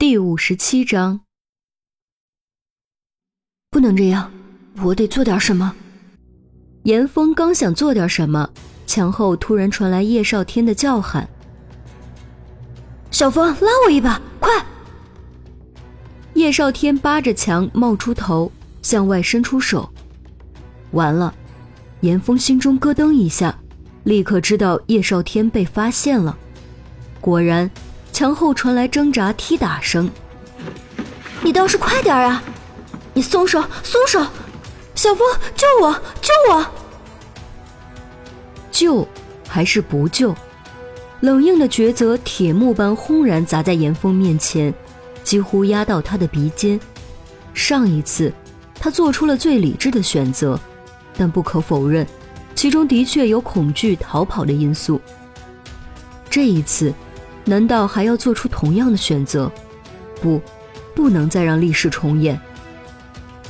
第五十七章，不能这样，我得做点什么。严峰刚想做点什么，墙后突然传来叶少天的叫喊：“小峰，拉我一把，快！”叶少天扒着墙冒出头，向外伸出手。完了，严峰心中咯噔一下，立刻知道叶少天被发现了。果然。墙后传来挣扎踢打声，你倒是快点啊！你松手，松手！小风，救我，救我！救还是不救？冷硬的抉择，铁木般轰然砸在严峰面前，几乎压到他的鼻尖。上一次，他做出了最理智的选择，但不可否认，其中的确有恐惧、逃跑的因素。这一次。难道还要做出同样的选择？不，不能再让历史重演。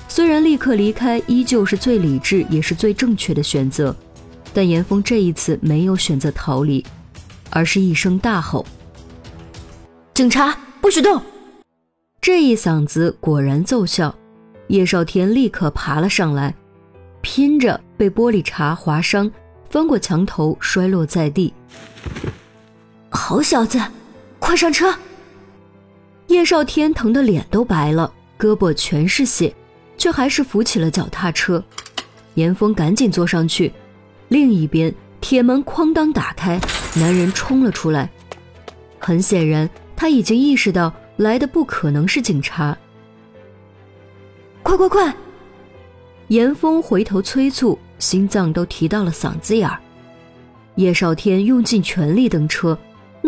虽然立刻离开依旧是最理智也是最正确的选择，但严峰这一次没有选择逃离，而是一声大吼：“警察，不许动！”这一嗓子果然奏效，叶少天立刻爬了上来，拼着被玻璃碴划伤，翻过墙头摔落在地。好小子，快上车！叶少天疼得脸都白了，胳膊全是血，却还是扶起了脚踏车。严峰赶紧坐上去。另一边，铁门哐当打开，男人冲了出来。很显然，他已经意识到来的不可能是警察。快快快！严峰回头催促，心脏都提到了嗓子眼儿。叶少天用尽全力蹬车。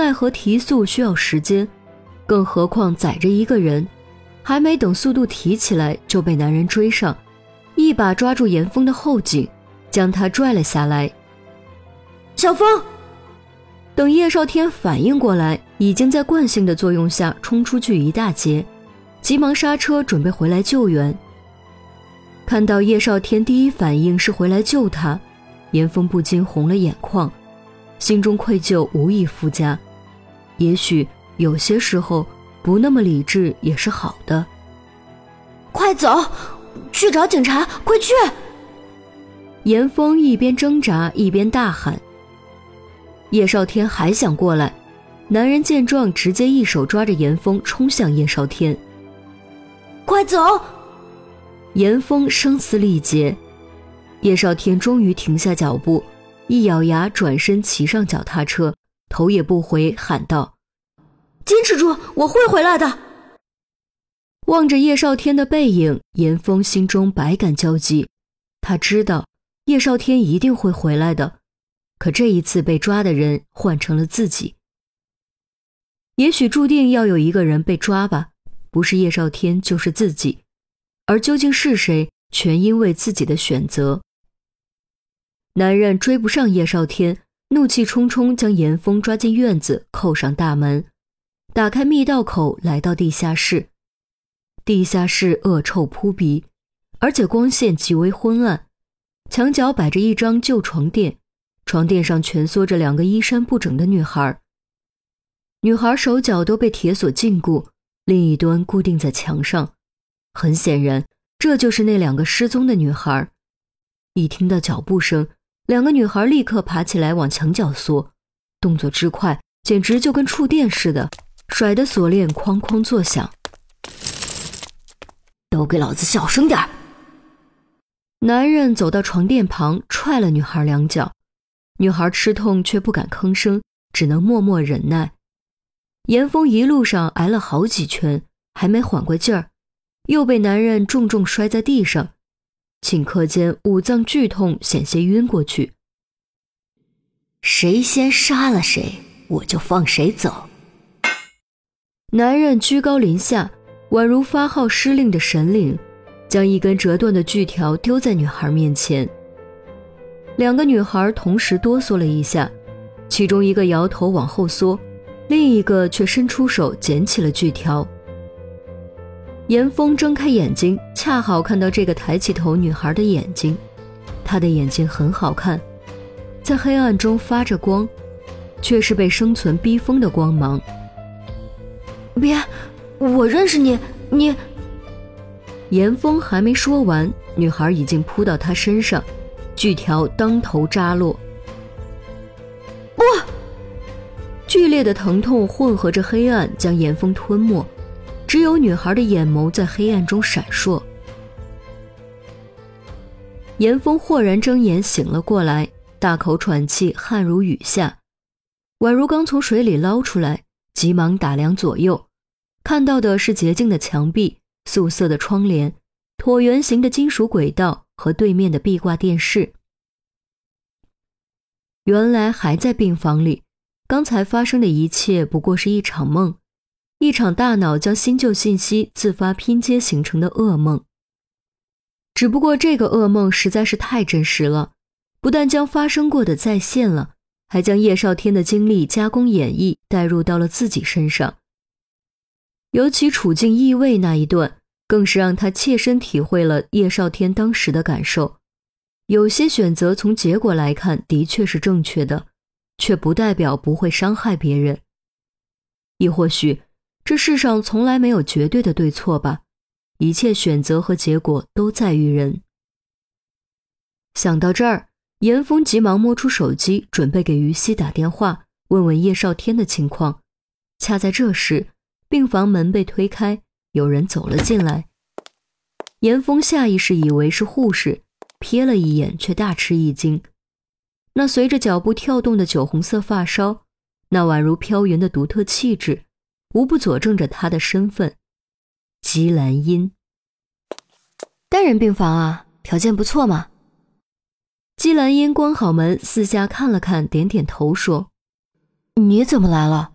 奈何提速需要时间，更何况载着一个人，还没等速度提起来，就被男人追上，一把抓住严峰的后颈，将他拽了下来。小峰，等叶少天反应过来，已经在惯性的作用下冲出去一大截，急忙刹车准备回来救援。看到叶少天第一反应是回来救他，严峰不禁红了眼眶。心中愧疚无以复加，也许有些时候不那么理智也是好的。快走，去找警察！快去！严峰一边挣扎一边大喊。叶少天还想过来，男人见状直接一手抓着严峰冲向叶少天。快走！严峰声嘶力竭，叶少天终于停下脚步。一咬牙，转身骑上脚踏车，头也不回，喊道：“坚持住，我会回来的。”望着叶少天的背影，严峰心中百感交集。他知道叶少天一定会回来的，可这一次被抓的人换成了自己。也许注定要有一个人被抓吧，不是叶少天就是自己，而究竟是谁，全因为自己的选择。男人追不上叶少天，怒气冲冲将严峰抓进院子，扣上大门，打开密道口，来到地下室。地下室恶臭扑鼻，而且光线极为昏暗。墙角摆着一张旧床垫，床垫上蜷缩着两个衣衫不整的女孩。女孩手脚都被铁锁禁锢，另一端固定在墙上。很显然，这就是那两个失踪的女孩。一听到脚步声。两个女孩立刻爬起来往墙角缩，动作之快，简直就跟触电似的，甩的锁链哐哐作响。都给老子小声点儿！男人走到床垫旁，踹了女孩两脚，女孩吃痛却不敢吭声，只能默默忍耐。严峰一路上挨了好几拳，还没缓过劲儿，又被男人重重摔在地上。顷刻间，五脏剧痛，险些晕过去。谁先杀了谁，我就放谁走。男人居高临下，宛如发号施令的神灵，将一根折断的锯条丢在女孩面前。两个女孩同时哆嗦了一下，其中一个摇头往后缩，另一个却伸出手捡起了锯条。严峰睁开眼睛，恰好看到这个抬起头女孩的眼睛，她的眼睛很好看，在黑暗中发着光，却是被生存逼疯的光芒。别，我认识你，你……严峰还没说完，女孩已经扑到他身上，锯条当头扎落。不！剧烈的疼痛混合着黑暗，将严峰吞没，只有女孩的眼眸在黑暗中闪烁。严峰豁然睁眼，醒了过来，大口喘气，汗如雨下，宛如刚从水里捞出来，急忙打量左右，看到的是洁净的墙壁、素色的窗帘、椭圆形的金属轨道和对面的壁挂电视。原来还在病房里，刚才发生的一切不过是一场梦，一场大脑将新旧信息自发拼接形成的噩梦。只不过这个噩梦实在是太真实了，不但将发生过的再现了，还将叶少天的经历加工演绎，带入到了自己身上。尤其处境异位那一段，更是让他切身体会了叶少天当时的感受。有些选择从结果来看的确是正确的，却不代表不会伤害别人。亦或许，这世上从来没有绝对的对错吧。一切选择和结果都在于人。想到这儿，严峰急忙摸出手机，准备给于西打电话，问问叶少天的情况。恰在这时，病房门被推开，有人走了进来。严峰下意识以为是护士，瞥了一眼，却大吃一惊。那随着脚步跳动的酒红色发梢，那宛如飘云的独特气质，无不佐证着他的身份。姬兰英，单人病房啊，条件不错嘛。姬兰英关好门，四下看了看，点点头说：“你怎么来了？”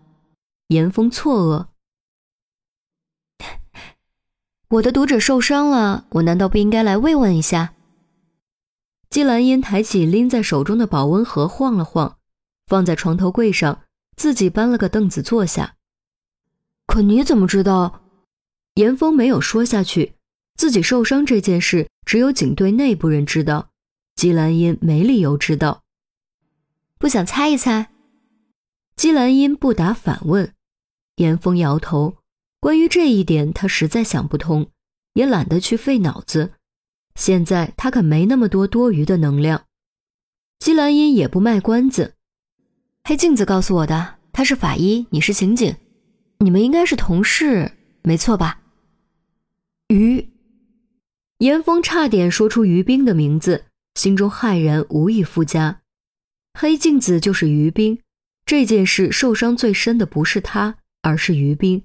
严峰错愕：“我的读者受伤了，我难道不应该来慰问一下？”姬兰英抬起拎在手中的保温盒，晃了晃，放在床头柜上，自己搬了个凳子坐下。可你怎么知道？严峰没有说下去，自己受伤这件事只有警队内部人知道，姬兰英没理由知道。不想猜一猜？姬兰英不答反问。严峰摇头，关于这一点他实在想不通，也懒得去费脑子。现在他可没那么多多余的能量。姬兰英也不卖关子，黑镜子告诉我的，他是法医，你是刑警，你们应该是同事，没错吧？于严峰差点说出于冰的名字，心中骇然无以复加。黑镜子就是于冰，这件事受伤最深的不是他，而是于冰。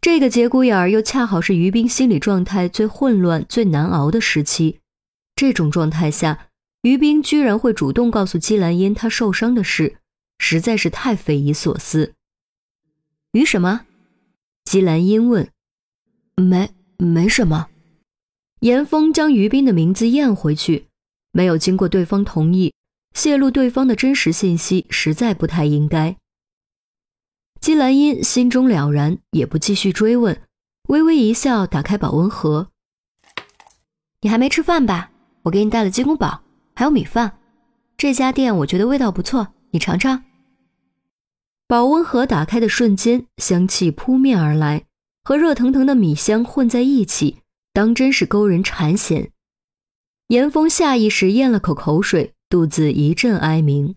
这个节骨眼儿又恰好是于冰心理状态最混乱、最难熬的时期。这种状态下，于冰居然会主动告诉姬兰英他受伤的事，实在是太匪夷所思。于什么？姬兰英问。没。没什么，严峰将于斌的名字咽回去，没有经过对方同意，泄露对方的真实信息实在不太应该。姬兰英心中了然，也不继续追问，微微一笑，打开保温盒：“你还没吃饭吧？我给你带了鸡公煲，还有米饭。这家店我觉得味道不错，你尝尝。”保温盒打开的瞬间，香气扑面而来。和热腾腾的米香混在一起，当真是勾人馋涎。严峰下意识咽了口口水，肚子一阵哀鸣。